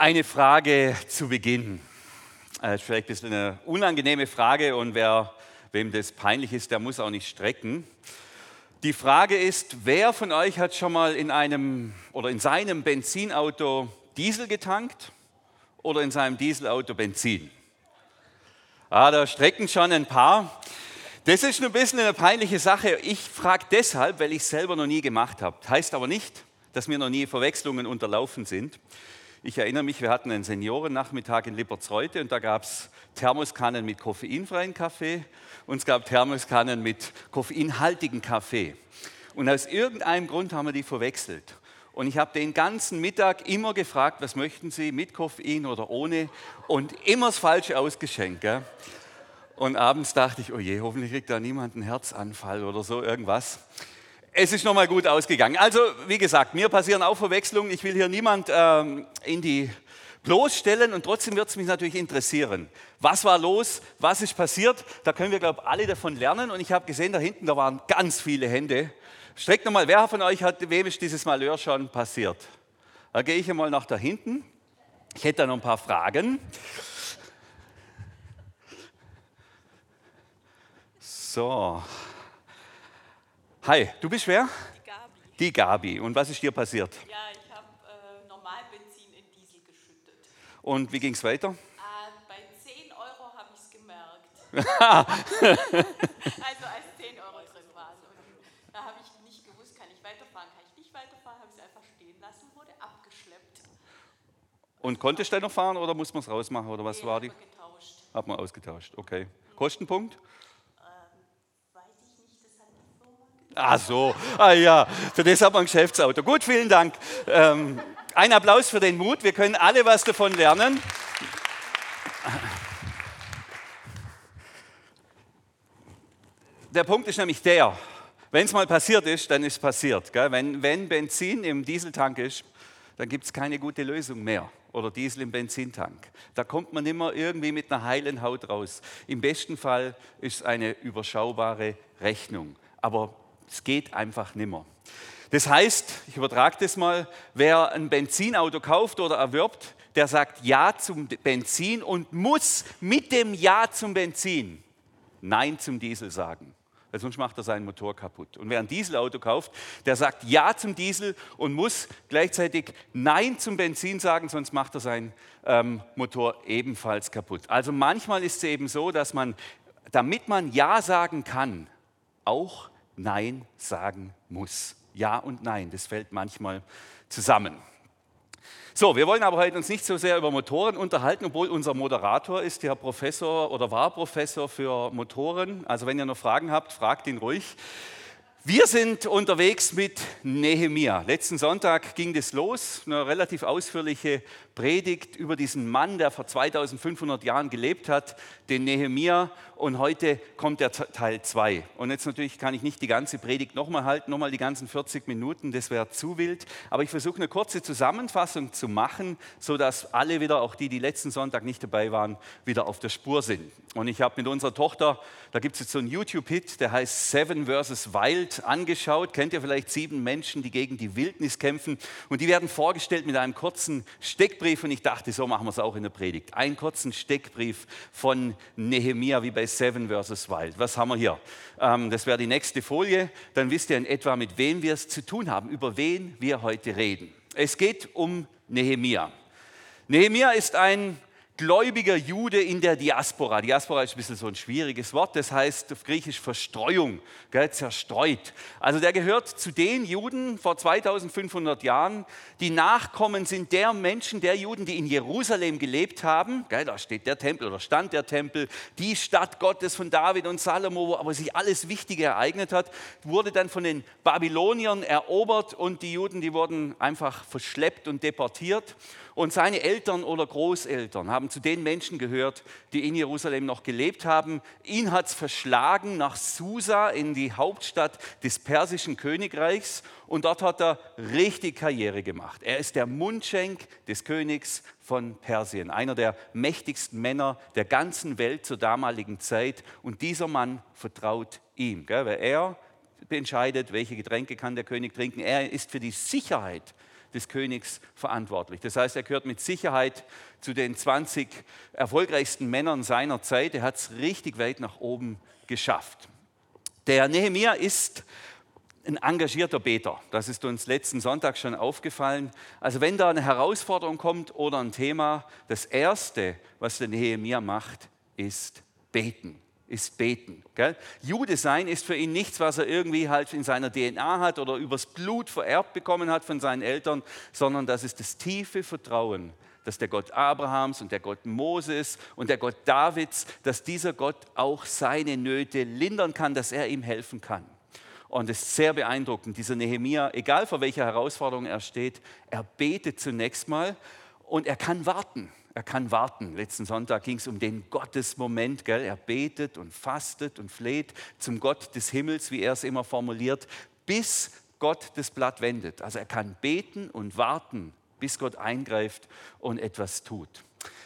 Eine Frage zu Beginn. Äh, vielleicht ein bisschen eine unangenehme Frage und wer, wem das peinlich ist, der muss auch nicht strecken. Die Frage ist, wer von euch hat schon mal in einem oder in seinem Benzinauto Diesel getankt oder in seinem Dieselauto Benzin? Ah, da strecken schon ein paar. Das ist ein bisschen eine peinliche Sache. Ich frage deshalb, weil ich es selber noch nie gemacht habe. Heißt aber nicht, dass mir noch nie Verwechslungen unterlaufen sind. Ich erinnere mich, wir hatten einen Seniorennachmittag in Lipperzreute und da gab es Thermoskannen mit koffeinfreien Kaffee und es gab Thermoskannen mit koffeinhaltigen Kaffee. Und aus irgendeinem Grund haben wir die verwechselt. Und ich habe den ganzen Mittag immer gefragt, was möchten Sie, mit Koffein oder ohne? Und immer das Falsche ausgeschenkt. Gell? Und abends dachte ich, oh je, hoffentlich kriegt da niemand einen Herzanfall oder so irgendwas. Es ist nochmal gut ausgegangen. Also, wie gesagt, mir passieren auch Verwechslungen. Ich will hier niemand ähm, in die bloßstellen und trotzdem wird es mich natürlich interessieren. Was war los? Was ist passiert? Da können wir, glaube ich, alle davon lernen. Und ich habe gesehen, da hinten, da waren ganz viele Hände. Streckt nochmal, wer von euch hat, wem ist dieses Malheur schon passiert? Da gehe ich einmal nach da hinten. Ich hätte da noch ein paar Fragen. So. Hi, du bist wer? Die Gabi. Die Gabi. Und was ist dir passiert? Ja, ich habe äh, Normalbenzin in Diesel geschüttet. Und wie ging es weiter? Äh, bei 10 Euro habe ich es gemerkt. also als 10 Euro drin waren. Und da habe ich nicht gewusst, kann ich weiterfahren, kann ich nicht weiterfahren, habe ich es einfach stehen lassen, wurde abgeschleppt. Und konntest du noch fahren oder muss man es rausmachen? Oder was Nee, war haben die? getauscht. Hat man ausgetauscht, okay. Kostenpunkt? Weiß ich nicht, das hat die Ach so, ah ja, für das hat man ein Geschäftsauto. Gut, vielen Dank. Ähm, ein Applaus für den Mut, wir können alle was davon lernen. Der Punkt ist nämlich der, wenn es mal passiert ist, dann ist es passiert. Gell? Wenn, wenn Benzin im Dieseltank ist, dann gibt es keine gute Lösung mehr. Oder Diesel im Benzintank. Da kommt man immer irgendwie mit einer heilen Haut raus. Im besten Fall ist es eine überschaubare Rechnung. Aber es geht einfach nimmer. Das heißt, ich übertrage das mal, wer ein Benzinauto kauft oder erwirbt, der sagt Ja zum Benzin und muss mit dem Ja zum Benzin Nein zum Diesel sagen. Weil sonst macht er seinen Motor kaputt. Und wer ein Dieselauto kauft, der sagt Ja zum Diesel und muss gleichzeitig Nein zum Benzin sagen, sonst macht er seinen ähm, Motor ebenfalls kaputt. Also manchmal ist es eben so, dass man, damit man Ja sagen kann, auch Nein sagen muss. Ja und Nein, das fällt manchmal zusammen. So, wir wollen aber heute uns nicht so sehr über Motoren unterhalten, obwohl unser Moderator ist ja Professor oder war Professor für Motoren. Also wenn ihr noch Fragen habt, fragt ihn ruhig. Wir sind unterwegs mit Nehemia. Letzten Sonntag ging das los, eine relativ ausführliche Predigt über diesen Mann, der vor 2500 Jahren gelebt hat, den Nehemia. Und heute kommt der Teil 2. Und jetzt natürlich kann ich nicht die ganze Predigt nochmal halten, nochmal die ganzen 40 Minuten, das wäre zu wild. Aber ich versuche eine kurze Zusammenfassung zu machen, sodass alle wieder, auch die, die letzten Sonntag nicht dabei waren, wieder auf der Spur sind. Und ich habe mit unserer Tochter, da gibt es jetzt so einen YouTube-Hit, der heißt Seven vs. Wild, angeschaut. Kennt ihr vielleicht sieben Menschen, die gegen die Wildnis kämpfen? Und die werden vorgestellt mit einem kurzen Steckbrief. Und ich dachte, so machen wir es auch in der Predigt. Einen kurzen Steckbrief von Nehemia, wie bei Seven vs. Wild. Was haben wir hier? Ähm, das wäre die nächste Folie. Dann wisst ihr in etwa, mit wem wir es zu tun haben, über wen wir heute reden. Es geht um Nehemia. Nehemia ist ein gläubiger Jude in der Diaspora. Diaspora ist ein bisschen so ein schwieriges Wort, das heißt auf Griechisch Verstreuung, gell, zerstreut. Also der gehört zu den Juden vor 2500 Jahren, die Nachkommen sind der Menschen, der Juden, die in Jerusalem gelebt haben. Gell, da steht der Tempel oder stand der Tempel, die Stadt Gottes von David und Salomo, wo aber sich alles Wichtige ereignet hat, wurde dann von den Babyloniern erobert und die Juden, die wurden einfach verschleppt und deportiert. Und seine Eltern oder Großeltern haben zu den Menschen gehört, die in Jerusalem noch gelebt haben. Ihn hat es verschlagen nach Susa in die Hauptstadt des persischen Königreichs und dort hat er richtig Karriere gemacht. Er ist der Mundschenk des Königs von Persien, einer der mächtigsten Männer der ganzen Welt zur damaligen Zeit. Und dieser Mann vertraut ihm, gell? weil er entscheidet, welche Getränke kann der König trinken. Er ist für die Sicherheit des Königs verantwortlich. Das heißt, er gehört mit Sicherheit zu den 20 erfolgreichsten Männern seiner Zeit. Er hat es richtig weit nach oben geschafft. Der Nehemia ist ein engagierter Beter. Das ist uns letzten Sonntag schon aufgefallen. Also wenn da eine Herausforderung kommt oder ein Thema, das Erste, was der Nehemia macht, ist beten. Ist beten. Gell? Jude sein ist für ihn nichts, was er irgendwie halt in seiner DNA hat oder übers Blut vererbt bekommen hat von seinen Eltern, sondern das ist das tiefe Vertrauen, dass der Gott Abrahams und der Gott Moses und der Gott Davids, dass dieser Gott auch seine Nöte lindern kann, dass er ihm helfen kann. Und es ist sehr beeindruckend, dieser Nehemia, egal vor welcher Herausforderung er steht, er betet zunächst mal und er kann warten. Er kann warten. Letzten Sonntag ging es um den Gottesmoment. Gell? Er betet und fastet und fleht zum Gott des Himmels, wie er es immer formuliert, bis Gott das Blatt wendet. Also er kann beten und warten, bis Gott eingreift und etwas tut.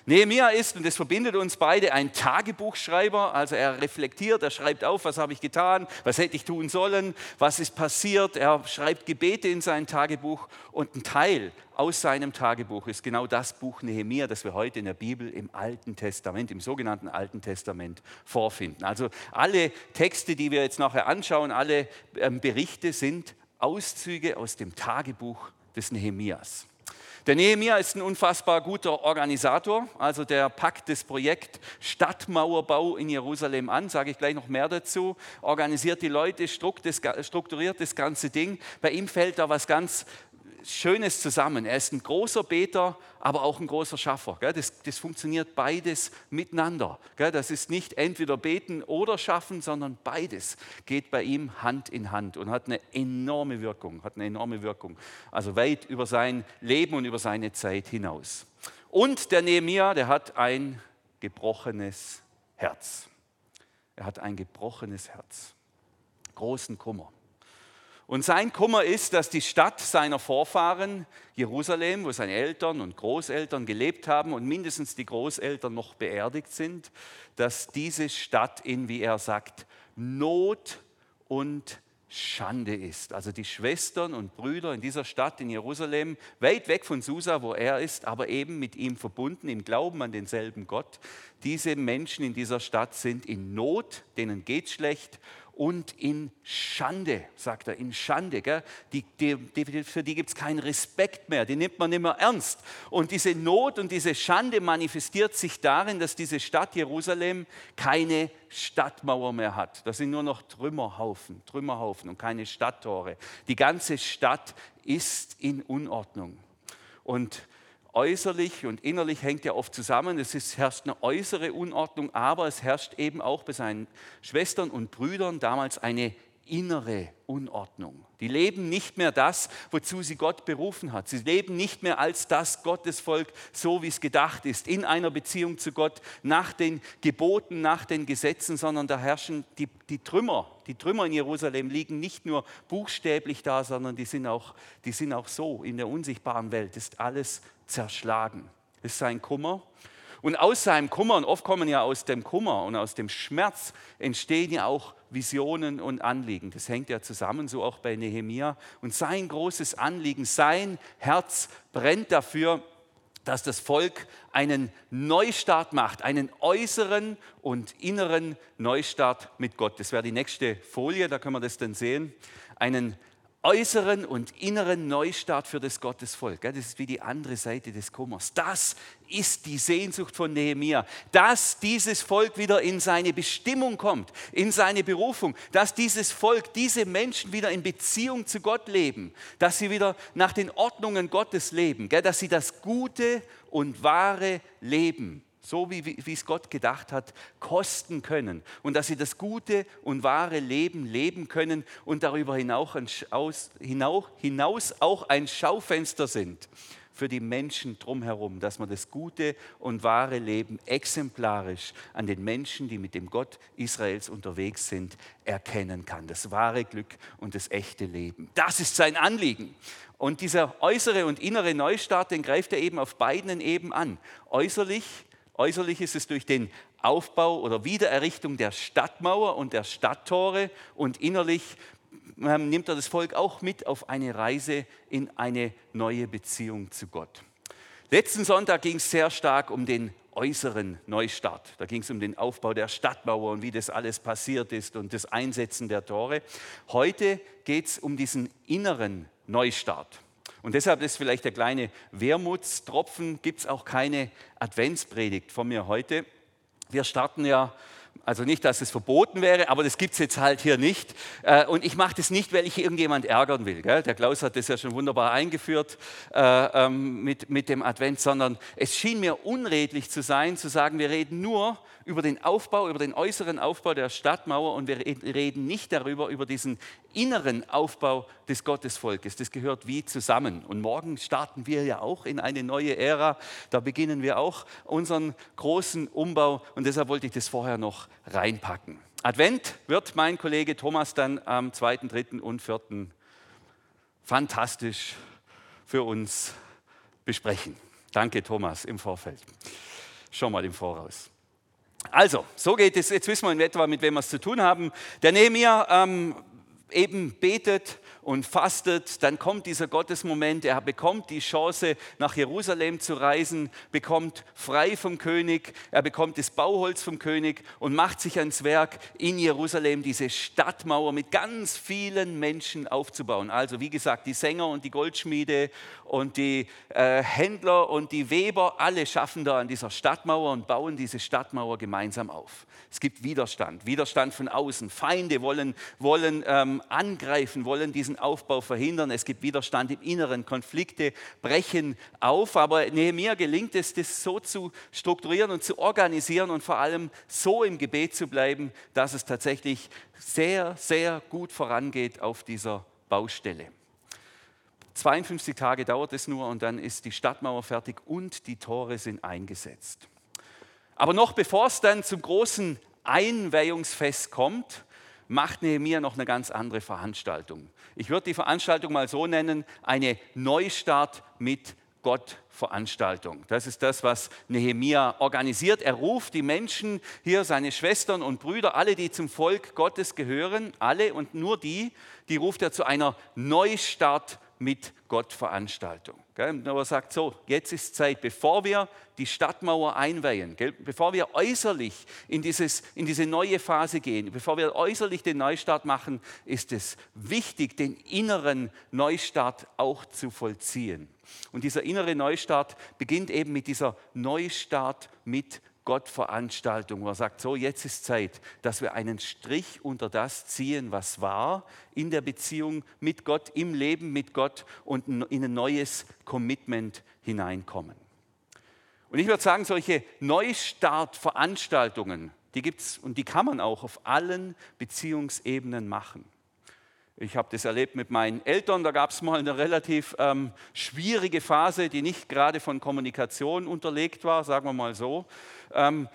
Nehemiah ist, und das verbindet uns beide, ein Tagebuchschreiber. Also er reflektiert, er schreibt auf, was habe ich getan, was hätte ich tun sollen, was ist passiert. Er schreibt Gebete in sein Tagebuch und ein Teil aus seinem Tagebuch ist genau das Buch Nehemiah, das wir heute in der Bibel im Alten Testament, im sogenannten Alten Testament vorfinden. Also alle Texte, die wir jetzt nachher anschauen, alle ähm, Berichte sind Auszüge aus dem Tagebuch des Nehemias. Der Nehemiah ist ein unfassbar guter Organisator, also der packt das Projekt Stadtmauerbau in Jerusalem an, sage ich gleich noch mehr dazu, organisiert die Leute, strukturiert das ganze Ding. Bei ihm fällt da was ganz Schönes zusammen. Er ist ein großer Beter, aber auch ein großer Schaffer. Das, das funktioniert beides miteinander. Das ist nicht entweder beten oder schaffen, sondern beides geht bei ihm Hand in Hand und hat eine enorme Wirkung. Hat eine enorme Wirkung. Also weit über sein Leben und über seine Zeit hinaus. Und der Nehemiah, der hat ein gebrochenes Herz. Er hat ein gebrochenes Herz. Großen Kummer. Und sein Kummer ist, dass die Stadt seiner Vorfahren, Jerusalem, wo seine Eltern und Großeltern gelebt haben und mindestens die Großeltern noch beerdigt sind, dass diese Stadt in, wie er sagt, Not und Schande ist. Also die Schwestern und Brüder in dieser Stadt in Jerusalem, weit weg von Susa, wo er ist, aber eben mit ihm verbunden im Glauben an denselben Gott. Diese Menschen in dieser Stadt sind in Not, denen geht schlecht und in Schande, sagt er, in Schande. Die, die, für die gibt es keinen Respekt mehr, die nimmt man nicht mehr ernst. Und diese Not und diese Schande manifestiert sich darin, dass diese Stadt Jerusalem keine Stadtmauer mehr hat. Das sind nur noch Trümmerhaufen, Trümmerhaufen und keine Stadttore. Die ganze Stadt ist in Unordnung. Und äußerlich und innerlich hängt ja oft zusammen. Es ist, herrscht eine äußere Unordnung, aber es herrscht eben auch bei seinen Schwestern und Brüdern damals eine innere Unordnung. Die leben nicht mehr das, wozu sie Gott berufen hat. Sie leben nicht mehr als das Gottesvolk, so wie es gedacht ist, in einer Beziehung zu Gott, nach den Geboten, nach den Gesetzen, sondern da herrschen die, die Trümmer. Die Trümmer in Jerusalem liegen nicht nur buchstäblich da, sondern die sind auch, die sind auch so in der unsichtbaren Welt, ist alles zerschlagen. Das ist sein Kummer. Und aus seinem Kummer, und oft kommen ja aus dem Kummer und aus dem Schmerz, entstehen ja auch Visionen und Anliegen. Das hängt ja zusammen, so auch bei Nehemia. Und sein großes Anliegen, sein Herz brennt dafür, dass das Volk einen Neustart macht, einen äußeren und inneren Neustart mit Gott. Das wäre die nächste Folie, da können wir das dann sehen. Einen äußeren und inneren Neustart für das Gottesvolk. Das ist wie die andere Seite des Kummers. Das ist die Sehnsucht von Nehemia, dass dieses Volk wieder in seine Bestimmung kommt, in seine Berufung, dass dieses Volk, diese Menschen wieder in Beziehung zu Gott leben, dass sie wieder nach den Ordnungen Gottes leben, dass sie das gute und wahre Leben so wie, wie, es Gott gedacht hat, kosten können und dass sie das gute und wahre Leben leben können und darüber hinaus, hinaus, auch ein Schaufenster sind für die Menschen drumherum, dass man das gute und wahre Leben exemplarisch an den Menschen, die mit dem Gott Israels unterwegs sind, erkennen kann. Das wahre Glück und das echte Leben. Das ist sein Anliegen. Und dieser äußere und innere Neustart, den greift er eben auf beiden Ebenen an. Äußerlich Äußerlich ist es durch den Aufbau oder Wiedererrichtung der Stadtmauer und der Stadttore und innerlich ähm, nimmt er das Volk auch mit auf eine Reise in eine neue Beziehung zu Gott. Letzten Sonntag ging es sehr stark um den äußeren Neustart. Da ging es um den Aufbau der Stadtmauer und wie das alles passiert ist und das Einsetzen der Tore. Heute geht es um diesen inneren Neustart. Und deshalb ist vielleicht der kleine Wermutstropfen, gibt es auch keine Adventspredigt von mir heute. Wir starten ja also nicht, dass es verboten wäre, aber das gibt es jetzt halt hier nicht. Äh, und ich mache das nicht, weil ich irgendjemand ärgern will. Der Klaus hat das ja schon wunderbar eingeführt äh, ähm, mit, mit dem Advent, sondern es schien mir unredlich zu sein, zu sagen, wir reden nur über den Aufbau, über den äußeren Aufbau der Stadtmauer und wir reden nicht darüber, über diesen inneren Aufbau des Gottesvolkes. Das gehört wie zusammen. Und morgen starten wir ja auch in eine neue Ära. Da beginnen wir auch unseren großen Umbau und deshalb wollte ich das vorher noch reinpacken. Advent wird mein Kollege Thomas dann am 2., 3. und 4. fantastisch für uns besprechen. Danke, Thomas, im Vorfeld. Schon mal im Voraus. Also, so geht es. Jetzt wissen wir in etwa, mit wem wir es zu tun haben. Der Nehemiah ähm, eben betet und fastet, dann kommt dieser Gottesmoment, er bekommt die Chance, nach Jerusalem zu reisen, bekommt frei vom König, er bekommt das Bauholz vom König und macht sich ans Werk, in Jerusalem diese Stadtmauer mit ganz vielen Menschen aufzubauen. Also wie gesagt, die Sänger und die Goldschmiede und die äh, Händler und die Weber, alle schaffen da an dieser Stadtmauer und bauen diese Stadtmauer gemeinsam auf. Es gibt Widerstand, Widerstand von außen. Feinde wollen, wollen ähm, angreifen, wollen diesen Aufbau verhindern. Es gibt Widerstand im Inneren, Konflikte brechen auf. Aber Nehemiah gelingt es, das so zu strukturieren und zu organisieren und vor allem so im Gebet zu bleiben, dass es tatsächlich sehr, sehr gut vorangeht auf dieser Baustelle. 52 Tage dauert es nur und dann ist die Stadtmauer fertig und die Tore sind eingesetzt. Aber noch bevor es dann zum großen Einweihungsfest kommt, macht Nehemiah noch eine ganz andere Veranstaltung. Ich würde die Veranstaltung mal so nennen, eine Neustart mit Gott Veranstaltung. Das ist das, was Nehemia organisiert. Er ruft die Menschen hier, seine Schwestern und Brüder, alle, die zum Volk Gottes gehören, alle und nur die, die ruft er zu einer Neustart mit Gott Veranstaltung. Und er sagt so, jetzt ist Zeit, bevor wir die Stadtmauer einweihen, bevor wir äußerlich in, dieses, in diese neue Phase gehen, bevor wir äußerlich den Neustart machen, ist es wichtig, den inneren Neustart auch zu vollziehen. Und dieser innere Neustart beginnt eben mit dieser Neustart mit Gottveranstaltung, wo er sagt, so jetzt ist Zeit, dass wir einen Strich unter das ziehen, was war in der Beziehung mit Gott, im Leben mit Gott und in ein neues Commitment hineinkommen. Und ich würde sagen, solche Neustartveranstaltungen, die gibt es und die kann man auch auf allen Beziehungsebenen machen. Ich habe das erlebt mit meinen Eltern. Da gab es mal eine relativ ähm, schwierige Phase, die nicht gerade von Kommunikation unterlegt war, sagen wir mal so. Ähm,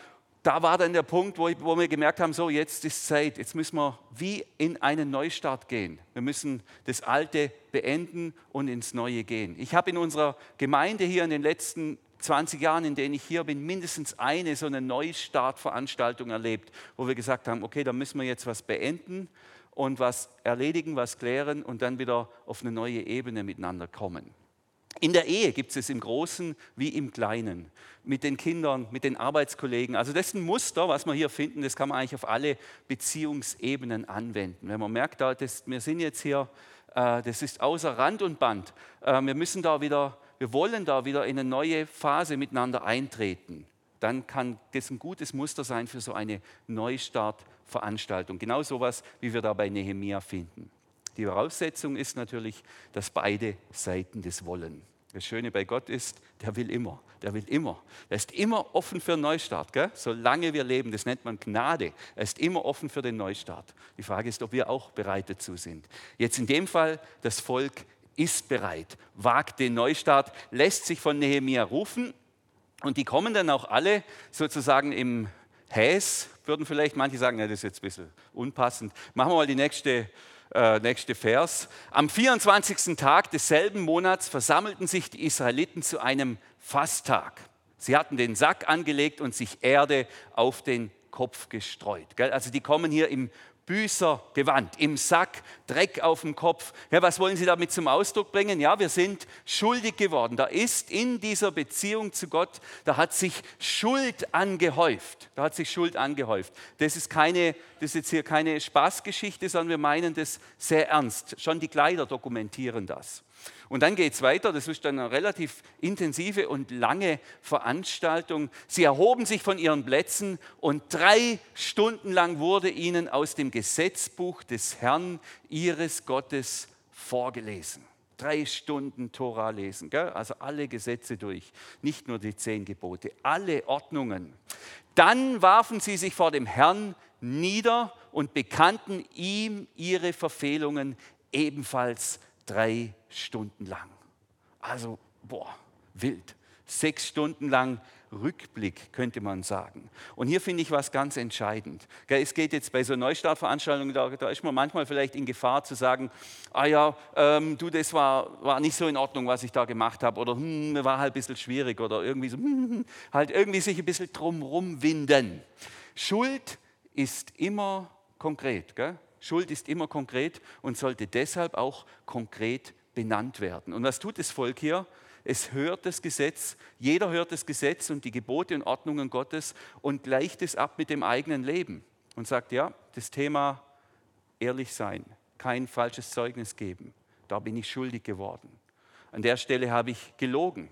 da war dann der Punkt, wo, wo, wir gemerkt haben, so jetzt ist Zeit, jetzt müssen wir wie in einen Neustart gehen. Wir müssen das Alte beenden und ins Neue gehen. Ich habe in unserer Gemeinde hier in den letzten 20 Jahren, in denen ich hier bin, mindestens eine so eine Neustartveranstaltung erlebt, wo wir gesagt haben, okay, da müssen wir jetzt was beenden und was erledigen, was klären und dann wieder auf eine neue Ebene miteinander kommen. In der Ehe gibt es es im Großen wie im Kleinen, mit den Kindern, mit den Arbeitskollegen. Also das ist ein Muster, was wir hier finden, das kann man eigentlich auf alle Beziehungsebenen anwenden. Wenn man merkt, dass wir sind jetzt hier, äh, das ist außer Rand und Band, äh, wir müssen da wieder, wir wollen da wieder in eine neue Phase miteinander eintreten, dann kann das ein gutes Muster sein für so eine Neustart Veranstaltung. Genau sowas, wie wir da bei Nehemia finden. Die Voraussetzung ist natürlich, dass beide Seiten das wollen. Das Schöne bei Gott ist, der will immer, der will immer. Er ist immer offen für einen Neustart. Gell? Solange wir leben, das nennt man Gnade. Er ist immer offen für den Neustart. Die Frage ist, ob wir auch bereit dazu sind. Jetzt in dem Fall, das Volk ist bereit, wagt den Neustart, lässt sich von Nehemia rufen und die kommen dann auch alle sozusagen im Häs, würden vielleicht manche sagen, ja, das ist jetzt ein bisschen unpassend. Machen wir mal die nächste, äh, nächste Vers. Am 24. Tag desselben Monats versammelten sich die Israeliten zu einem Fasttag. Sie hatten den Sack angelegt und sich Erde auf den Kopf gestreut. Also die kommen hier im Büßergewand im Sack, Dreck auf dem Kopf. Ja, was wollen Sie damit zum Ausdruck bringen? Ja, wir sind schuldig geworden. Da ist in dieser Beziehung zu Gott, da hat sich Schuld angehäuft. Da hat sich Schuld angehäuft. Das ist keine, das ist jetzt hier keine Spaßgeschichte, sondern wir meinen das sehr ernst. Schon die Kleider dokumentieren das. Und dann geht es weiter, das ist dann eine relativ intensive und lange Veranstaltung. Sie erhoben sich von ihren Plätzen und drei Stunden lang wurde ihnen aus dem Gesetzbuch des Herrn, ihres Gottes, vorgelesen. Drei Stunden Tora lesen, gell? also alle Gesetze durch, nicht nur die zehn Gebote, alle Ordnungen. Dann warfen sie sich vor dem Herrn nieder und bekannten ihm ihre Verfehlungen ebenfalls drei Stunden lang. Also, boah, wild. Sechs Stunden lang Rückblick, könnte man sagen. Und hier finde ich was ganz entscheidend. Es geht jetzt bei so Neustartveranstaltungen, da, da ist man manchmal vielleicht in Gefahr zu sagen, ah ja, ähm, du, das war, war nicht so in Ordnung, was ich da gemacht habe, oder hm, war halt ein bisschen schwierig, oder irgendwie so, hm, hm, hm, halt irgendwie sich ein bisschen drumherum winden. Schuld ist immer konkret. Gell? Schuld ist immer konkret und sollte deshalb auch konkret benannt werden. Und was tut das Volk hier? Es hört das Gesetz, jeder hört das Gesetz und die Gebote und Ordnungen Gottes und gleicht es ab mit dem eigenen Leben und sagt, ja, das Thema ehrlich sein, kein falsches Zeugnis geben, da bin ich schuldig geworden. An der Stelle habe ich gelogen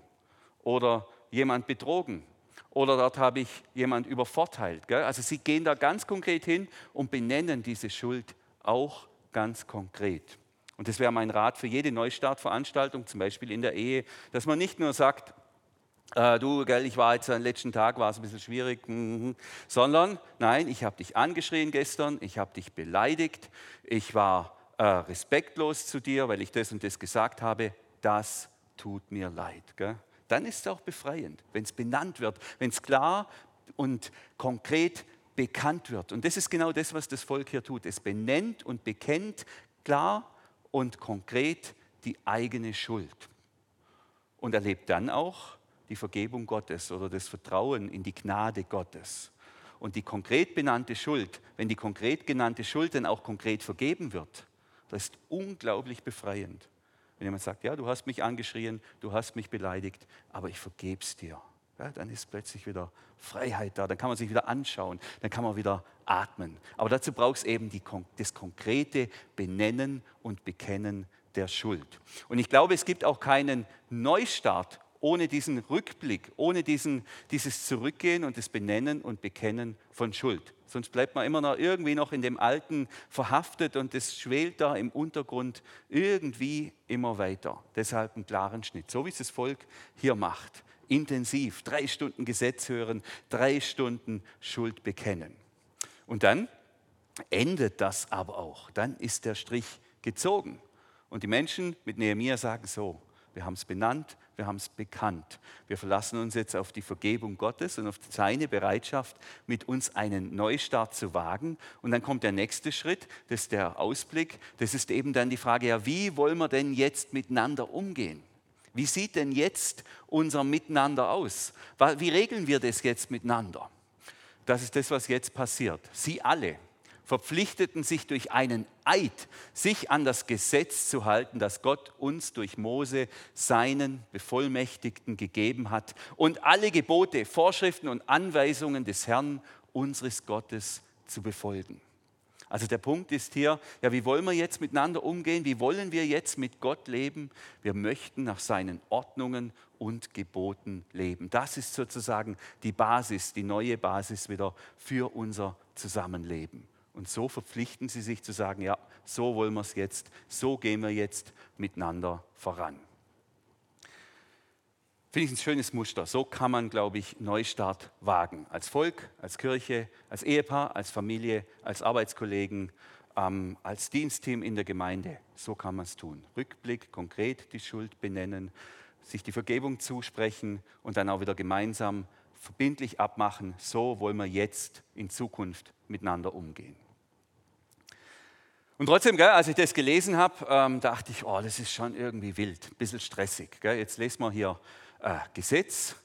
oder jemand betrogen oder dort habe ich jemand übervorteilt. Also sie gehen da ganz konkret hin und benennen diese Schuld auch ganz konkret. Und das wäre mein Rat für jede Neustartveranstaltung, zum Beispiel in der Ehe, dass man nicht nur sagt, äh, du, gell, ich war jetzt am letzten Tag, war es ein bisschen schwierig, mm, sondern nein, ich habe dich angeschrien gestern, ich habe dich beleidigt, ich war äh, respektlos zu dir, weil ich das und das gesagt habe, das tut mir leid. Gell? Dann ist es auch befreiend, wenn es benannt wird, wenn es klar und konkret bekannt wird. Und das ist genau das, was das Volk hier tut. Es benennt und bekennt klar und konkret die eigene Schuld und erlebt dann auch die Vergebung Gottes oder das Vertrauen in die Gnade Gottes. Und die konkret benannte Schuld, wenn die konkret genannte Schuld dann auch konkret vergeben wird, das ist unglaublich befreiend. Wenn jemand sagt, ja, du hast mich angeschrien, du hast mich beleidigt, aber ich vergeb's dir. Ja, dann ist plötzlich wieder Freiheit da, dann kann man sich wieder anschauen, dann kann man wieder atmen. Aber dazu braucht es eben die, das konkrete Benennen und Bekennen der Schuld. Und ich glaube, es gibt auch keinen Neustart ohne diesen Rückblick, ohne diesen, dieses Zurückgehen und das Benennen und Bekennen von Schuld. Sonst bleibt man immer noch irgendwie noch in dem Alten verhaftet und es schwelt da im Untergrund irgendwie immer weiter. Deshalb einen klaren Schnitt, so wie es das Volk hier macht intensiv, drei Stunden Gesetz hören, drei Stunden Schuld bekennen. Und dann endet das aber auch. Dann ist der Strich gezogen. Und die Menschen mit Nehemiah sagen so, wir haben es benannt, wir haben es bekannt. Wir verlassen uns jetzt auf die Vergebung Gottes und auf seine Bereitschaft, mit uns einen Neustart zu wagen. Und dann kommt der nächste Schritt, das ist der Ausblick. Das ist eben dann die Frage, ja, wie wollen wir denn jetzt miteinander umgehen? Wie sieht denn jetzt unser Miteinander aus? Wie regeln wir das jetzt miteinander? Das ist das, was jetzt passiert. Sie alle verpflichteten sich durch einen Eid, sich an das Gesetz zu halten, das Gott uns durch Mose, seinen Bevollmächtigten, gegeben hat und alle Gebote, Vorschriften und Anweisungen des Herrn, unseres Gottes, zu befolgen. Also der Punkt ist hier, ja, wie wollen wir jetzt miteinander umgehen? Wie wollen wir jetzt mit Gott leben? Wir möchten nach seinen Ordnungen und Geboten leben. Das ist sozusagen die Basis, die neue Basis wieder für unser Zusammenleben. Und so verpflichten sie sich zu sagen, ja, so wollen wir es jetzt, so gehen wir jetzt miteinander voran. Finde ich ein schönes Muster. So kann man, glaube ich, Neustart wagen. Als Volk, als Kirche, als Ehepaar, als Familie, als Arbeitskollegen, ähm, als Dienstteam in der Gemeinde. So kann man es tun. Rückblick, konkret die Schuld benennen, sich die Vergebung zusprechen und dann auch wieder gemeinsam verbindlich abmachen. So wollen wir jetzt in Zukunft miteinander umgehen. Und trotzdem, gell, als ich das gelesen habe, ähm, dachte ich, oh, das ist schon irgendwie wild, ein bisschen stressig. Gell. Jetzt lesen wir hier äh, Gesetz,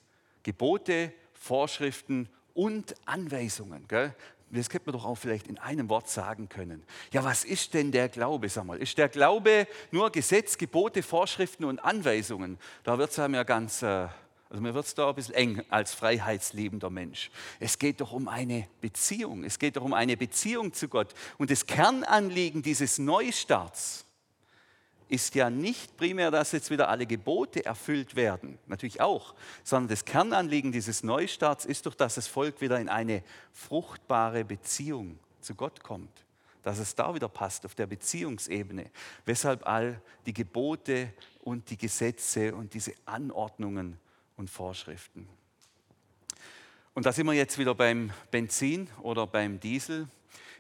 Gebote, Vorschriften und Anweisungen. Gell? das könnte man doch auch vielleicht in einem Wort sagen können. Ja, was ist denn der Glaube? Sag mal, ist der Glaube nur Gesetz, Gebote, Vorschriften und Anweisungen? Da wird es einem ja ganz, äh, also mir wird es da ein bisschen eng als freiheitsliebender Mensch. Es geht doch um eine Beziehung. Es geht doch um eine Beziehung zu Gott. Und das Kernanliegen dieses Neustarts ist ja nicht primär, dass jetzt wieder alle Gebote erfüllt werden, natürlich auch, sondern das Kernanliegen dieses Neustarts ist doch, dass das Volk wieder in eine fruchtbare Beziehung zu Gott kommt, dass es da wieder passt auf der Beziehungsebene, weshalb all die Gebote und die Gesetze und diese Anordnungen und Vorschriften. Und da sind wir jetzt wieder beim Benzin oder beim Diesel.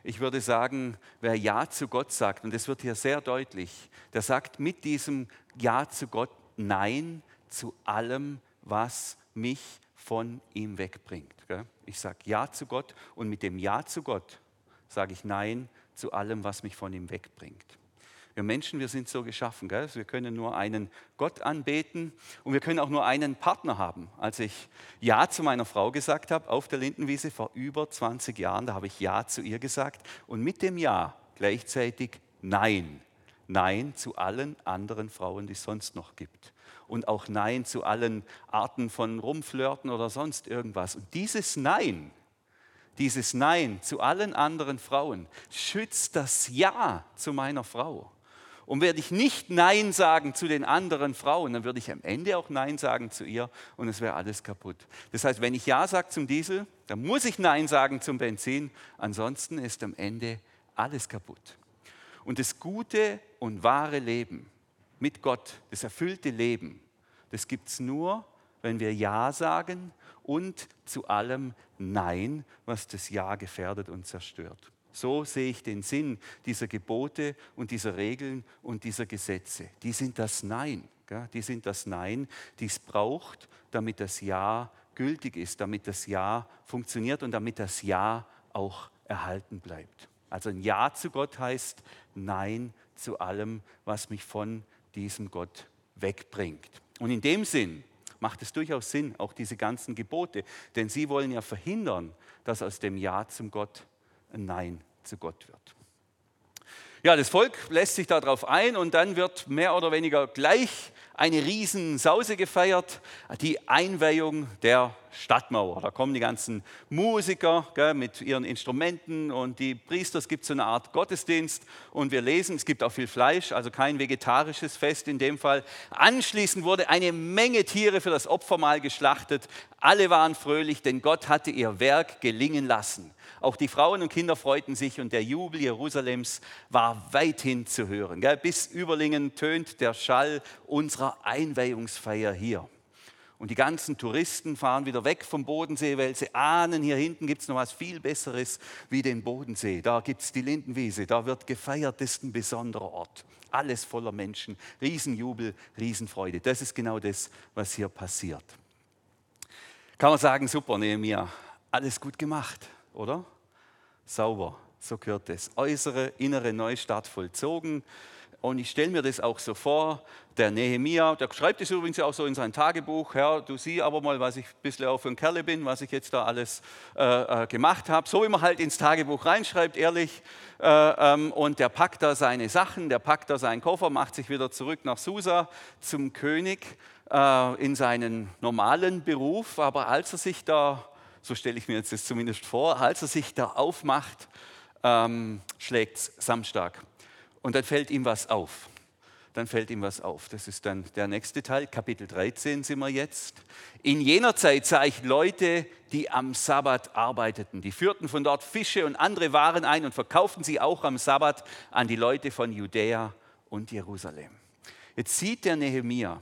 Ich würde sagen, wer Ja zu Gott sagt, und das wird hier sehr deutlich, der sagt mit diesem Ja zu Gott Nein zu allem, was mich von ihm wegbringt. Ich sage Ja zu Gott und mit dem Ja zu Gott sage ich Nein zu allem, was mich von ihm wegbringt. Wir Menschen, wir sind so geschaffen. Gell? Wir können nur einen Gott anbeten und wir können auch nur einen Partner haben. Als ich Ja zu meiner Frau gesagt habe auf der Lindenwiese vor über 20 Jahren, da habe ich Ja zu ihr gesagt und mit dem Ja gleichzeitig Nein. Nein zu allen anderen Frauen, die es sonst noch gibt. Und auch Nein zu allen Arten von Rumflirten oder sonst irgendwas. Und dieses Nein, dieses Nein zu allen anderen Frauen schützt das Ja zu meiner Frau. Und werde ich nicht Nein sagen zu den anderen Frauen, dann würde ich am Ende auch Nein sagen zu ihr und es wäre alles kaputt. Das heißt, wenn ich Ja sage zum Diesel, dann muss ich Nein sagen zum Benzin. Ansonsten ist am Ende alles kaputt. Und das gute und wahre Leben mit Gott, das erfüllte Leben, das gibt es nur, wenn wir Ja sagen und zu allem Nein, was das Ja gefährdet und zerstört. So sehe ich den Sinn dieser Gebote und dieser Regeln und dieser Gesetze. Die sind das Nein. Die sind das Nein, die es braucht, damit das Ja gültig ist, damit das Ja funktioniert und damit das Ja auch erhalten bleibt. Also ein Ja zu Gott heißt Nein zu allem, was mich von diesem Gott wegbringt. Und in dem Sinn macht es durchaus Sinn, auch diese ganzen Gebote, denn sie wollen ja verhindern, dass aus dem Ja zum Gott ein Nein zu Gott wird. Ja, das Volk lässt sich darauf ein und dann wird mehr oder weniger gleich eine Riesensause gefeiert, die Einweihung der Stadtmauer. Da kommen die ganzen Musiker gell, mit ihren Instrumenten und die Priester, es gibt so eine Art Gottesdienst und wir lesen, es gibt auch viel Fleisch, also kein vegetarisches Fest in dem Fall. Anschließend wurde eine Menge Tiere für das Opfermahl geschlachtet. Alle waren fröhlich, denn Gott hatte ihr Werk gelingen lassen. Auch die Frauen und Kinder freuten sich und der Jubel Jerusalems war weithin zu hören. Bis Überlingen tönt der Schall unserer Einweihungsfeier hier. Und die ganzen Touristen fahren wieder weg vom Bodensee, weil sie ahnen, hier hinten gibt es noch was viel Besseres wie den Bodensee. Da gibt es die Lindenwiese, da wird gefeiert, das ist ein besonderer Ort. Alles voller Menschen, Riesenjubel, Riesenfreude. Das ist genau das, was hier passiert. Kann man sagen, super, Nehemiah, alles gut gemacht, oder? sauber. So gehört es. Äußere, innere Neustart vollzogen. Und ich stelle mir das auch so vor, der Nehemia, der schreibt es übrigens auch so in sein Tagebuch, Herr, du sieh aber mal, was ich ein bisschen auch für ein Kerle bin, was ich jetzt da alles äh, äh gemacht habe. So wie man halt ins Tagebuch reinschreibt, ehrlich. Äh, ähm, und der packt da seine Sachen, der packt da seinen Koffer, macht sich wieder zurück nach Susa zum König äh, in seinen normalen Beruf. Aber als er sich da so stelle ich mir jetzt das zumindest vor, als er sich da aufmacht, ähm, schlägt es Samstag. Und dann fällt ihm was auf. Dann fällt ihm was auf. Das ist dann der nächste Teil, Kapitel 13 sind wir jetzt. In jener Zeit sah ich Leute, die am Sabbat arbeiteten. Die führten von dort Fische und andere Waren ein und verkauften sie auch am Sabbat an die Leute von Judäa und Jerusalem. Jetzt sieht der Nehemia,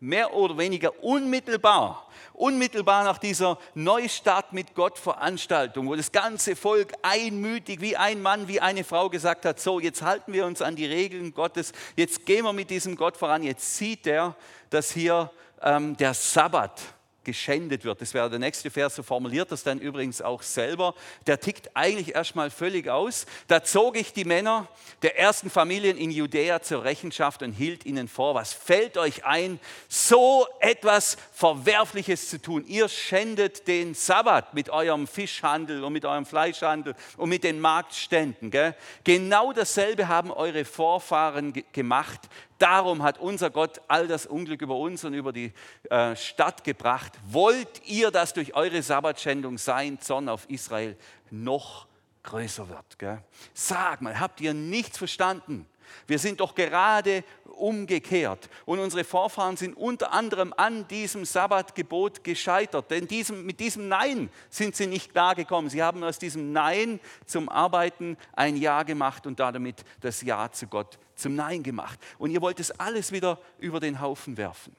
mehr oder weniger unmittelbar, unmittelbar nach dieser Neustart mit Gott Veranstaltung, wo das ganze Volk einmütig wie ein Mann, wie eine Frau gesagt hat, so jetzt halten wir uns an die Regeln Gottes, jetzt gehen wir mit diesem Gott voran, jetzt sieht er, dass hier ähm, der Sabbat geschändet wird. Das wäre der nächste Vers, so formuliert das dann übrigens auch selber. Der tickt eigentlich erstmal völlig aus. Da zog ich die Männer der ersten Familien in Judäa zur Rechenschaft und hielt ihnen vor, was fällt euch ein, so etwas Verwerfliches zu tun. Ihr schändet den Sabbat mit eurem Fischhandel und mit eurem Fleischhandel und mit den Marktständen. Gell? Genau dasselbe haben eure Vorfahren gemacht. Darum hat unser Gott all das Unglück über uns und über die äh, Stadt gebracht. Wollt ihr, dass durch eure Sabbatschändung sein Zorn auf Israel noch größer wird? Gell? Sag mal, habt ihr nichts verstanden? Wir sind doch gerade umgekehrt. Und unsere Vorfahren sind unter anderem an diesem Sabbatgebot gescheitert. Denn diesem, mit diesem Nein sind sie nicht klargekommen. Sie haben aus diesem Nein zum Arbeiten ein Ja gemacht und damit das Ja zu Gott zum Nein gemacht. Und ihr wollt es alles wieder über den Haufen werfen.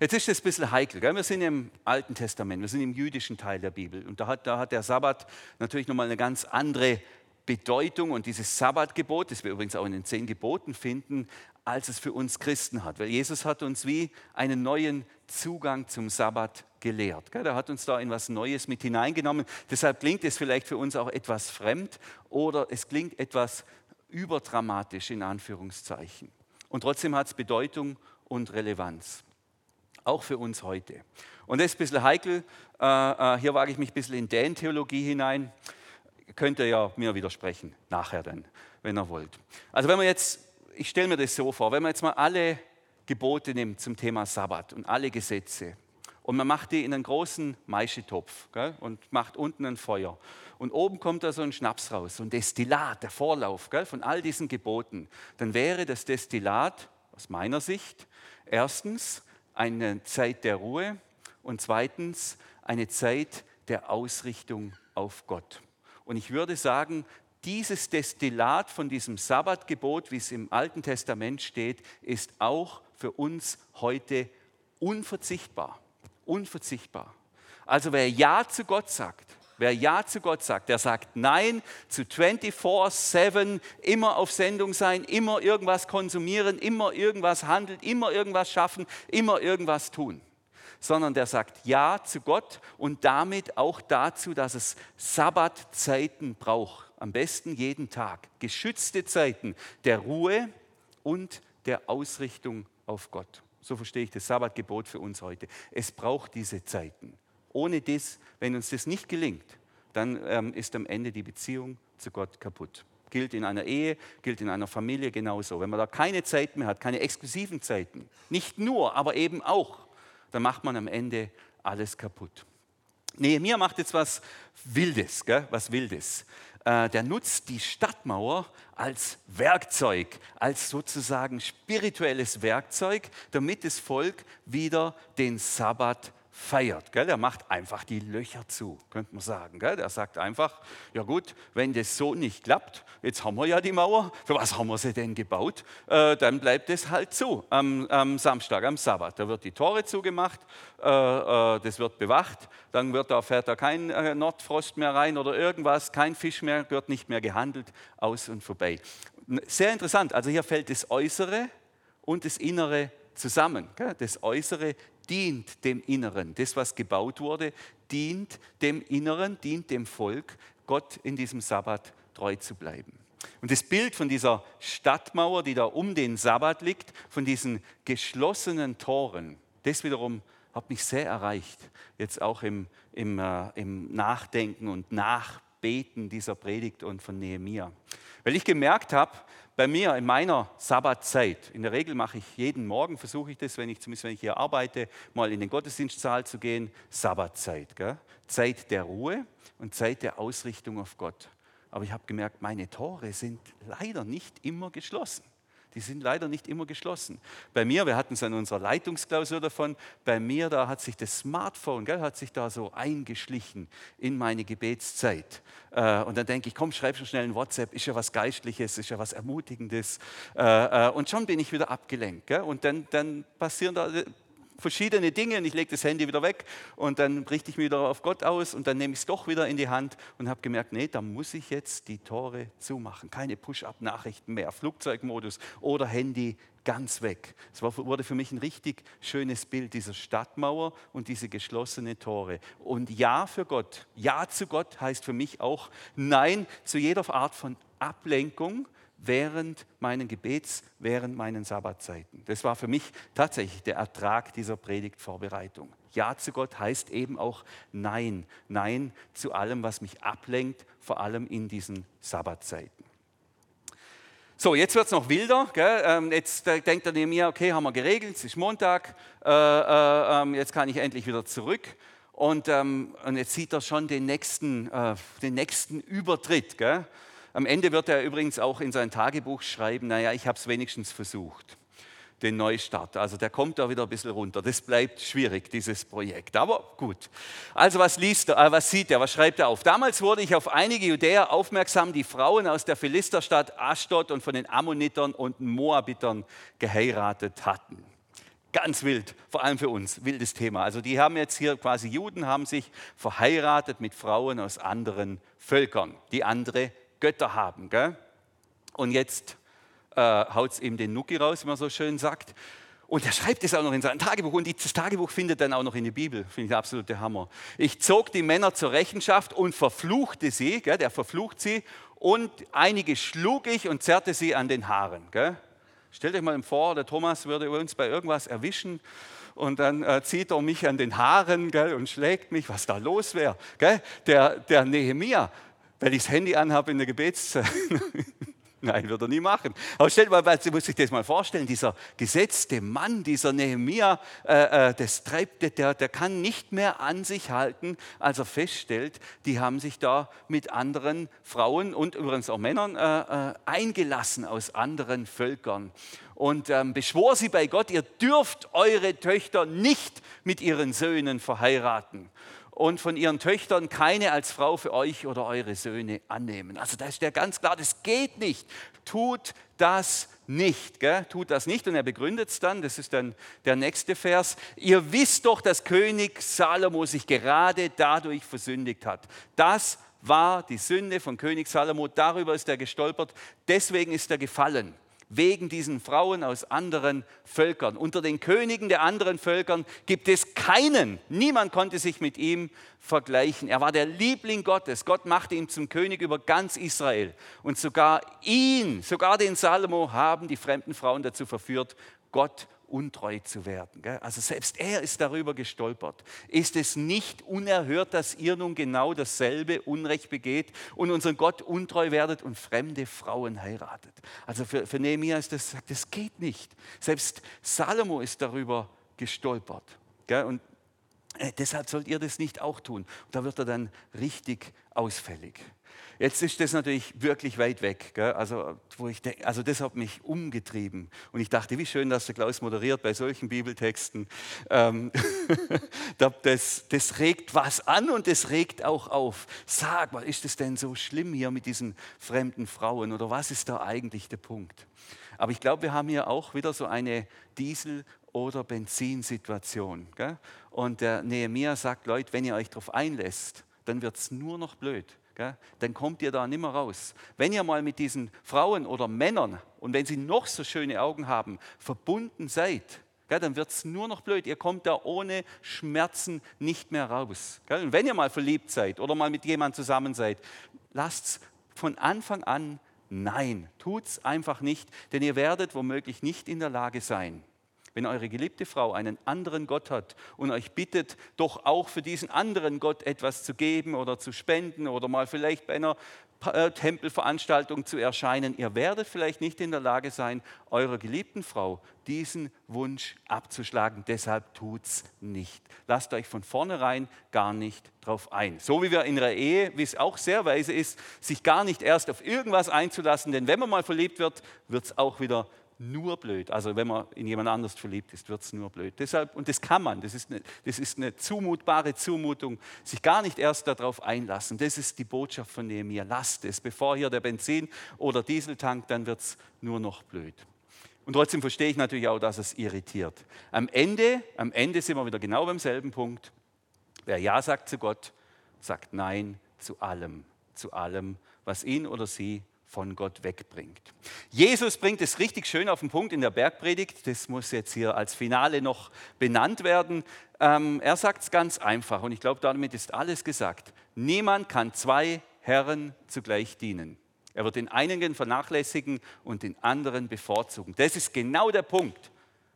Jetzt ist es ein bisschen heikel. Gell? Wir sind im Alten Testament, wir sind im jüdischen Teil der Bibel. Und da hat, da hat der Sabbat natürlich nochmal eine ganz andere Bedeutung und dieses Sabbatgebot, das wir übrigens auch in den zehn Geboten finden, als es für uns Christen hat. Weil Jesus hat uns wie einen neuen Zugang zum Sabbat gelehrt. Er hat uns da in was Neues mit hineingenommen. Deshalb klingt es vielleicht für uns auch etwas fremd oder es klingt etwas überdramatisch in Anführungszeichen. Und trotzdem hat es Bedeutung und Relevanz. Auch für uns heute. Und das ist ein bisschen heikel. Äh, äh, hier wage ich mich ein bisschen in Dän-Theologie hinein. Könnt ihr ja mir widersprechen, nachher dann, wenn ihr wollt. Also wenn man jetzt ich stelle mir das so vor, wenn man jetzt mal alle Gebote nimmt zum Thema Sabbat und alle Gesetze und man macht die in einen großen Maischetopf gell, und macht unten ein Feuer und oben kommt da so ein Schnaps raus, so ein Destillat, der Vorlauf gell, von all diesen Geboten, dann wäre das Destillat aus meiner Sicht erstens eine Zeit der Ruhe und zweitens eine Zeit der Ausrichtung auf Gott. Und ich würde sagen, dieses Destillat von diesem Sabbatgebot, wie es im Alten Testament steht, ist auch für uns heute unverzichtbar. Unverzichtbar. Also wer Ja zu Gott sagt, wer Ja zu Gott sagt, der sagt Nein zu 24-7, immer auf Sendung sein, immer irgendwas konsumieren, immer irgendwas handeln, immer irgendwas schaffen, immer irgendwas tun sondern der sagt Ja zu Gott und damit auch dazu, dass es Sabbatzeiten braucht am besten jeden Tag. Geschützte Zeiten der Ruhe und der Ausrichtung auf Gott. So verstehe ich das Sabbatgebot für uns heute. Es braucht diese Zeiten. Ohne das, wenn uns das nicht gelingt, dann ähm, ist am Ende die Beziehung zu Gott kaputt. Gilt in einer Ehe, gilt in einer Familie genauso. Wenn man da keine Zeit mehr hat, keine exklusiven Zeiten, nicht nur, aber eben auch, dann macht man am Ende alles kaputt. Nehemiah macht jetzt was Wildes, gell? was Wildes. Äh, der nutzt die Stadtmauer als Werkzeug, als sozusagen spirituelles Werkzeug, damit das Volk wieder den Sabbat feiert. Gell? Er macht einfach die Löcher zu, könnte man sagen. Gell? Er sagt einfach, ja gut, wenn das so nicht klappt, jetzt haben wir ja die Mauer, für was haben wir sie denn gebaut? Äh, dann bleibt es halt zu am, am, Samstag, am Sabbat. Da wird die Tore zugemacht, äh, äh, das wird bewacht, dann wird da, fährt da kein äh, Nordfrost mehr rein oder irgendwas, kein Fisch mehr, wird nicht mehr gehandelt, aus und vorbei. Sehr interessant, also hier fällt das Äußere und das Innere zusammen. Das Äußere dient dem Inneren. Das, was gebaut wurde, dient dem Inneren, dient dem Volk, Gott in diesem Sabbat treu zu bleiben. Und das Bild von dieser Stadtmauer, die da um den Sabbat liegt, von diesen geschlossenen Toren, das wiederum hat mich sehr erreicht, jetzt auch im, im, äh, im Nachdenken und Nachbeten dieser Predigt und von Nehemia. Weil ich gemerkt habe, bei mir in meiner Sabbatzeit, in der Regel mache ich jeden Morgen, versuche ich das, wenn ich zumindest wenn ich hier arbeite, mal in den Gottesdienstsaal zu gehen, Sabbatzeit. Gell? Zeit der Ruhe und Zeit der Ausrichtung auf Gott. Aber ich habe gemerkt, meine Tore sind leider nicht immer geschlossen die sind leider nicht immer geschlossen. Bei mir, wir hatten es an unserer Leitungsklausur davon, bei mir, da hat sich das Smartphone, gell, hat sich da so eingeschlichen in meine Gebetszeit. Äh, und dann denke ich, komm, schreib schon schnell ein WhatsApp, ist ja was Geistliches, ist ja was Ermutigendes. Äh, äh, und schon bin ich wieder abgelenkt. Gell? Und dann, dann passieren da verschiedene Dinge und ich lege das Handy wieder weg und dann richte ich mich wieder auf Gott aus und dann nehme ich es doch wieder in die Hand und habe gemerkt, nee, da muss ich jetzt die Tore zumachen. Keine Push-up-Nachrichten mehr, Flugzeugmodus oder Handy ganz weg. Es wurde für mich ein richtig schönes Bild dieser Stadtmauer und diese geschlossene Tore. Und Ja für Gott, Ja zu Gott heißt für mich auch Nein zu jeder Art von Ablenkung während meinen Gebets, während meinen Sabbatzeiten. Das war für mich tatsächlich der Ertrag dieser Predigtvorbereitung. Ja zu Gott heißt eben auch Nein. Nein zu allem, was mich ablenkt, vor allem in diesen Sabbatzeiten. So, jetzt wird es noch wilder. Ähm, jetzt denkt er mir, okay, haben wir geregelt, es ist Montag, äh, äh, ähm, jetzt kann ich endlich wieder zurück. Und, ähm, und jetzt sieht er schon den nächsten, äh, den nächsten Übertritt. Gell? Am Ende wird er übrigens auch in sein Tagebuch schreiben, naja, ich habe es wenigstens versucht den Neustart. Also der kommt da wieder ein bisschen runter. Das bleibt schwierig, dieses Projekt. Aber gut. Also was liest er, äh, was sieht er, was schreibt er auf? Damals wurde ich auf einige Judäer aufmerksam, die Frauen aus der Philisterstadt Ashdod und von den Ammonitern und Moabitern geheiratet hatten. Ganz wild, vor allem für uns, wildes Thema. Also die haben jetzt hier quasi Juden haben sich verheiratet mit Frauen aus anderen Völkern, die andere Götter haben. Gell? Und jetzt äh, haut es ihm den Nuki raus, wie man so schön sagt. Und er schreibt es auch noch in sein Tagebuch und das Tagebuch findet dann auch noch in der Bibel. Finde ich der absolute Hammer. Ich zog die Männer zur Rechenschaft und verfluchte sie, gell, der verflucht sie, und einige schlug ich und zerrte sie an den Haaren. Gell. Stellt euch mal vor, der Thomas würde uns bei irgendwas erwischen und dann äh, zieht er mich an den Haaren gell, und schlägt mich, was da los wäre. Der, der Nehemia, weil ich das Handy anhabe in der Gebetszeit. Nein, wird er nie machen. Aber stellt mal, man muss sich das mal vorstellen, dieser gesetzte Mann, dieser Nehemia, äh, äh, das treibt, der, der kann nicht mehr an sich halten, als er feststellt, die haben sich da mit anderen Frauen und übrigens auch Männern äh, äh, eingelassen aus anderen Völkern und ähm, beschwor sie bei Gott, ihr dürft eure Töchter nicht mit ihren Söhnen verheiraten und von ihren Töchtern keine als Frau für euch oder eure Söhne annehmen. Also da ist der ganz klar, das geht nicht. Tut das nicht. Gell? Tut das nicht. Und er begründet es dann, das ist dann der nächste Vers. Ihr wisst doch, dass König Salomo sich gerade dadurch versündigt hat. Das war die Sünde von König Salomo. Darüber ist er gestolpert. Deswegen ist er gefallen wegen diesen Frauen aus anderen Völkern. Unter den Königen der anderen Völkern gibt es keinen. Niemand konnte sich mit ihm vergleichen. Er war der Liebling Gottes. Gott machte ihn zum König über ganz Israel. Und sogar ihn, sogar den Salomo, haben die fremden Frauen dazu verführt, Gott untreu zu werden. Also selbst er ist darüber gestolpert. Ist es nicht unerhört, dass ihr nun genau dasselbe Unrecht begeht und unseren Gott untreu werdet und fremde Frauen heiratet? Also für, für Nehemiah ist das, das geht nicht. Selbst Salomo ist darüber gestolpert. Und äh, deshalb sollt ihr das nicht auch tun. Da wird er dann richtig ausfällig. Jetzt ist das natürlich wirklich weit weg. Gell? Also, wo ich denk, also das hat mich umgetrieben. Und ich dachte, wie schön, dass der Klaus moderiert bei solchen Bibeltexten. Ähm, das, das regt was an und das regt auch auf. Sag mal, ist es denn so schlimm hier mit diesen fremden Frauen oder was ist da eigentlich der Punkt? Aber ich glaube, wir haben hier auch wieder so eine Diesel- oder Benzinsituation. Gell? Und der Nehemiah sagt, Leute, wenn ihr euch darauf einlässt, dann wird es nur noch blöd dann kommt ihr da nicht mehr raus. Wenn ihr mal mit diesen Frauen oder Männern und wenn sie noch so schöne Augen haben, verbunden seid, dann wird es nur noch blöd. Ihr kommt da ohne Schmerzen nicht mehr raus. Und wenn ihr mal verliebt seid oder mal mit jemandem zusammen seid, lasst es von Anfang an nein. Tut es einfach nicht, denn ihr werdet womöglich nicht in der Lage sein, wenn eure geliebte Frau einen anderen Gott hat und euch bittet, doch auch für diesen anderen Gott etwas zu geben oder zu spenden oder mal vielleicht bei einer äh, Tempelveranstaltung zu erscheinen, ihr werdet vielleicht nicht in der Lage sein, eurer geliebten Frau diesen Wunsch abzuschlagen. Deshalb tut's nicht. Lasst euch von vornherein gar nicht drauf ein. So wie wir in der Ehe, wie es auch sehr weise ist, sich gar nicht erst auf irgendwas einzulassen, denn wenn man mal verliebt wird, wird es auch wieder nur blöd. Also wenn man in jemand anders verliebt ist, wird es nur blöd. Deshalb, und das kann man, das ist, eine, das ist eine zumutbare Zumutung, sich gar nicht erst darauf einlassen. Das ist die Botschaft von Nehemiah. Lasst es, bevor hier der Benzin- oder Dieseltank, dann wird es nur noch blöd. Und trotzdem verstehe ich natürlich auch, dass es irritiert. Am Ende, am Ende sind wir wieder genau beim selben Punkt. Wer Ja sagt zu Gott, sagt Nein zu allem, zu allem, was ihn oder sie von Gott wegbringt. Jesus bringt es richtig schön auf den Punkt in der Bergpredigt. Das muss jetzt hier als Finale noch benannt werden. Ähm, er sagt es ganz einfach und ich glaube, damit ist alles gesagt. Niemand kann zwei Herren zugleich dienen. Er wird den einen vernachlässigen und den anderen bevorzugen. Das ist genau der Punkt.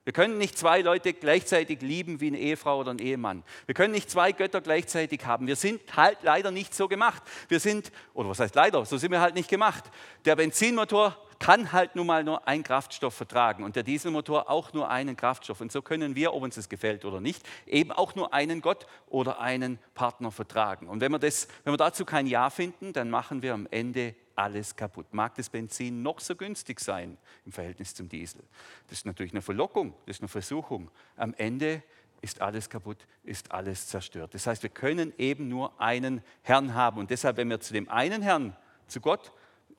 Wir können nicht zwei Leute gleichzeitig lieben wie eine Ehefrau oder ein Ehemann. Wir können nicht zwei Götter gleichzeitig haben. Wir sind halt leider nicht so gemacht. Wir sind, oder was heißt leider, so sind wir halt nicht gemacht. Der Benzinmotor kann halt nun mal nur einen Kraftstoff vertragen und der Dieselmotor auch nur einen Kraftstoff. Und so können wir, ob uns das gefällt oder nicht, eben auch nur einen Gott oder einen Partner vertragen. Und wenn wir, das, wenn wir dazu kein Ja finden, dann machen wir am Ende alles kaputt. Mag das Benzin noch so günstig sein im Verhältnis zum Diesel. Das ist natürlich eine Verlockung, das ist eine Versuchung. Am Ende ist alles kaputt, ist alles zerstört. Das heißt, wir können eben nur einen Herrn haben. Und deshalb, wenn wir zu dem einen Herrn, zu Gott,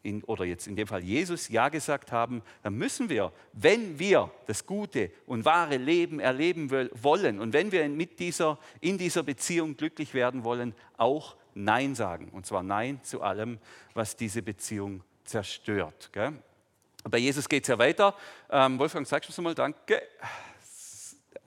in, oder jetzt in dem Fall Jesus Ja gesagt haben, dann müssen wir, wenn wir das gute und wahre Leben erleben wollen und wenn wir mit dieser, in dieser Beziehung glücklich werden wollen, auch Nein sagen. Und zwar Nein zu allem, was diese Beziehung zerstört. Gell? Bei Jesus geht es ja weiter. Ähm, Wolfgang, sagst du es mal? Danke.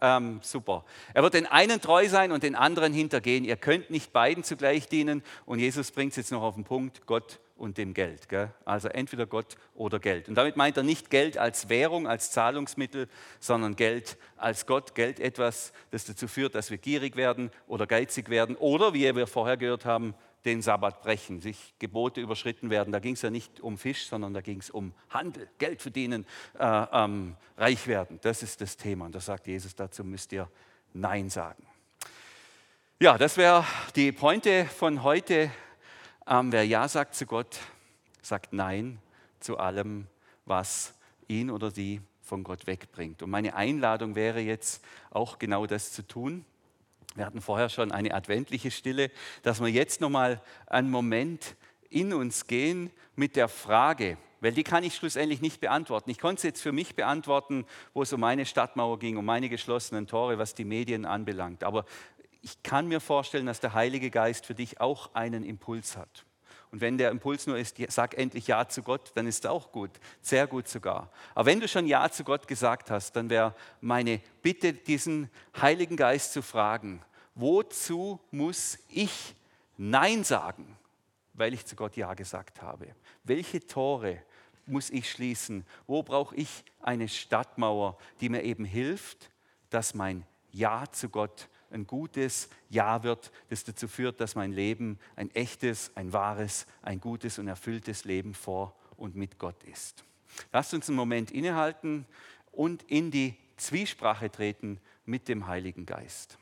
Ähm, super. Er wird den einen treu sein und den anderen hintergehen. Ihr könnt nicht beiden zugleich dienen. Und Jesus bringt es jetzt noch auf den Punkt, Gott und dem Geld. Gell? Also entweder Gott oder Geld. Und damit meint er nicht Geld als Währung, als Zahlungsmittel, sondern Geld als Gott. Geld etwas, das dazu führt, dass wir gierig werden oder geizig werden oder, wie wir vorher gehört haben, den Sabbat brechen, sich Gebote überschritten werden. Da ging es ja nicht um Fisch, sondern da ging es um Handel, Geld verdienen, äh, ähm, reich werden. Das ist das Thema. Und da sagt Jesus, dazu müsst ihr Nein sagen. Ja, das wäre die Pointe von heute. Ähm, wer Ja sagt zu Gott, sagt Nein zu allem, was ihn oder sie von Gott wegbringt. Und meine Einladung wäre jetzt auch genau das zu tun. Wir hatten vorher schon eine adventliche Stille, dass wir jetzt nochmal einen Moment in uns gehen mit der Frage, weil die kann ich schlussendlich nicht beantworten. Ich konnte es jetzt für mich beantworten, wo es um meine Stadtmauer ging, um meine geschlossenen Tore, was die Medien anbelangt. Aber ich kann mir vorstellen, dass der Heilige Geist für dich auch einen Impuls hat. Und wenn der Impuls nur ist, sag endlich Ja zu Gott, dann ist es auch gut, sehr gut sogar. Aber wenn du schon Ja zu Gott gesagt hast, dann wäre meine Bitte, diesen Heiligen Geist zu fragen, wozu muss ich Nein sagen, weil ich zu Gott Ja gesagt habe? Welche Tore muss ich schließen? Wo brauche ich eine Stadtmauer, die mir eben hilft, dass mein Ja zu Gott ein gutes Ja wird, das dazu führt, dass mein Leben ein echtes, ein wahres, ein gutes und erfülltes Leben vor und mit Gott ist. Lasst uns einen Moment innehalten und in die Zwiesprache treten mit dem Heiligen Geist.